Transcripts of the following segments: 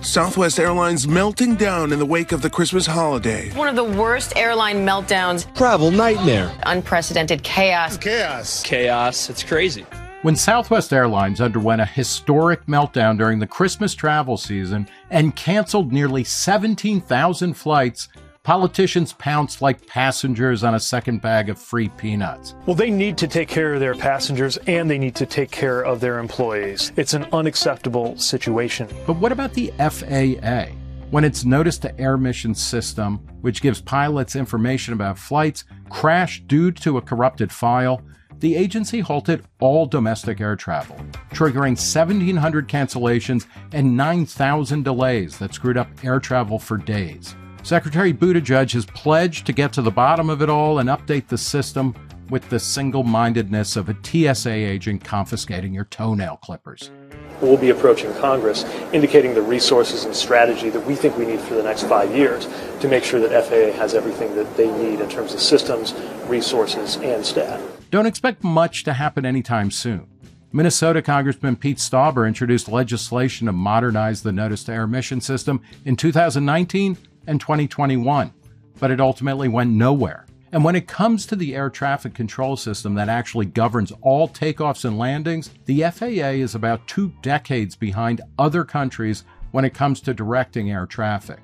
Southwest Airlines melting down in the wake of the Christmas holiday. One of the worst airline meltdowns. Travel nightmare. Unprecedented chaos. Chaos. Chaos. It's crazy. When Southwest Airlines underwent a historic meltdown during the Christmas travel season and canceled nearly 17,000 flights, politicians pounce like passengers on a second bag of free peanuts. Well, they need to take care of their passengers and they need to take care of their employees. It's an unacceptable situation. But what about the FAA? When its notice to air mission system, which gives pilots information about flights, crashed due to a corrupted file, the agency halted all domestic air travel, triggering 1,700 cancellations and 9,000 delays that screwed up air travel for days. Secretary Buttigieg has pledged to get to the bottom of it all and update the system with the single mindedness of a TSA agent confiscating your toenail clippers. We'll be approaching Congress, indicating the resources and strategy that we think we need for the next five years to make sure that FAA has everything that they need in terms of systems, resources, and staff. Don't expect much to happen anytime soon. Minnesota Congressman Pete Stauber introduced legislation to modernize the notice to air mission system in 2019 and 2021, but it ultimately went nowhere. And when it comes to the air traffic control system that actually governs all takeoffs and landings, the FAA is about two decades behind other countries when it comes to directing air traffic.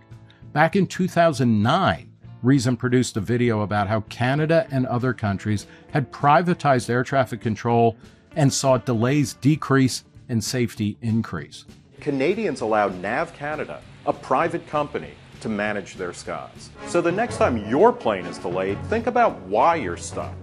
Back in 2009, Reason produced a video about how Canada and other countries had privatized air traffic control and saw delays decrease and safety increase. Canadians allowed NAV Canada, a private company, to manage their skies. So the next time your plane is delayed, think about why you're stuck.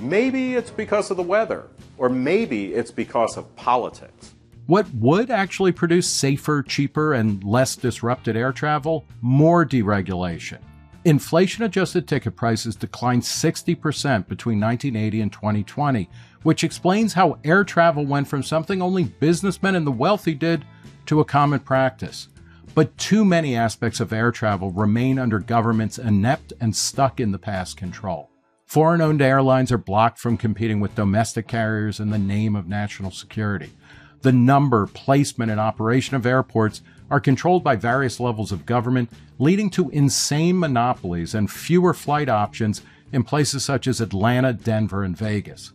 Maybe it's because of the weather, or maybe it's because of politics. What would actually produce safer, cheaper, and less disrupted air travel? More deregulation. Inflation adjusted ticket prices declined 60% between 1980 and 2020, which explains how air travel went from something only businessmen and the wealthy did to a common practice. But too many aspects of air travel remain under government's inept and stuck in the past control. Foreign owned airlines are blocked from competing with domestic carriers in the name of national security. The number, placement, and operation of airports are controlled by various levels of government, leading to insane monopolies and fewer flight options in places such as Atlanta, Denver, and Vegas.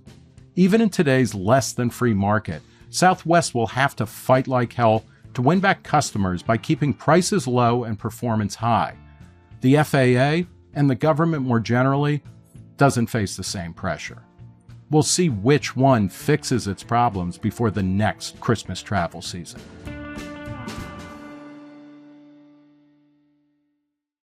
Even in today's less than free market, Southwest will have to fight like hell to win back customers by keeping prices low and performance high. The FAA and the government more generally doesn't face the same pressure. We'll see which one fixes its problems before the next Christmas travel season.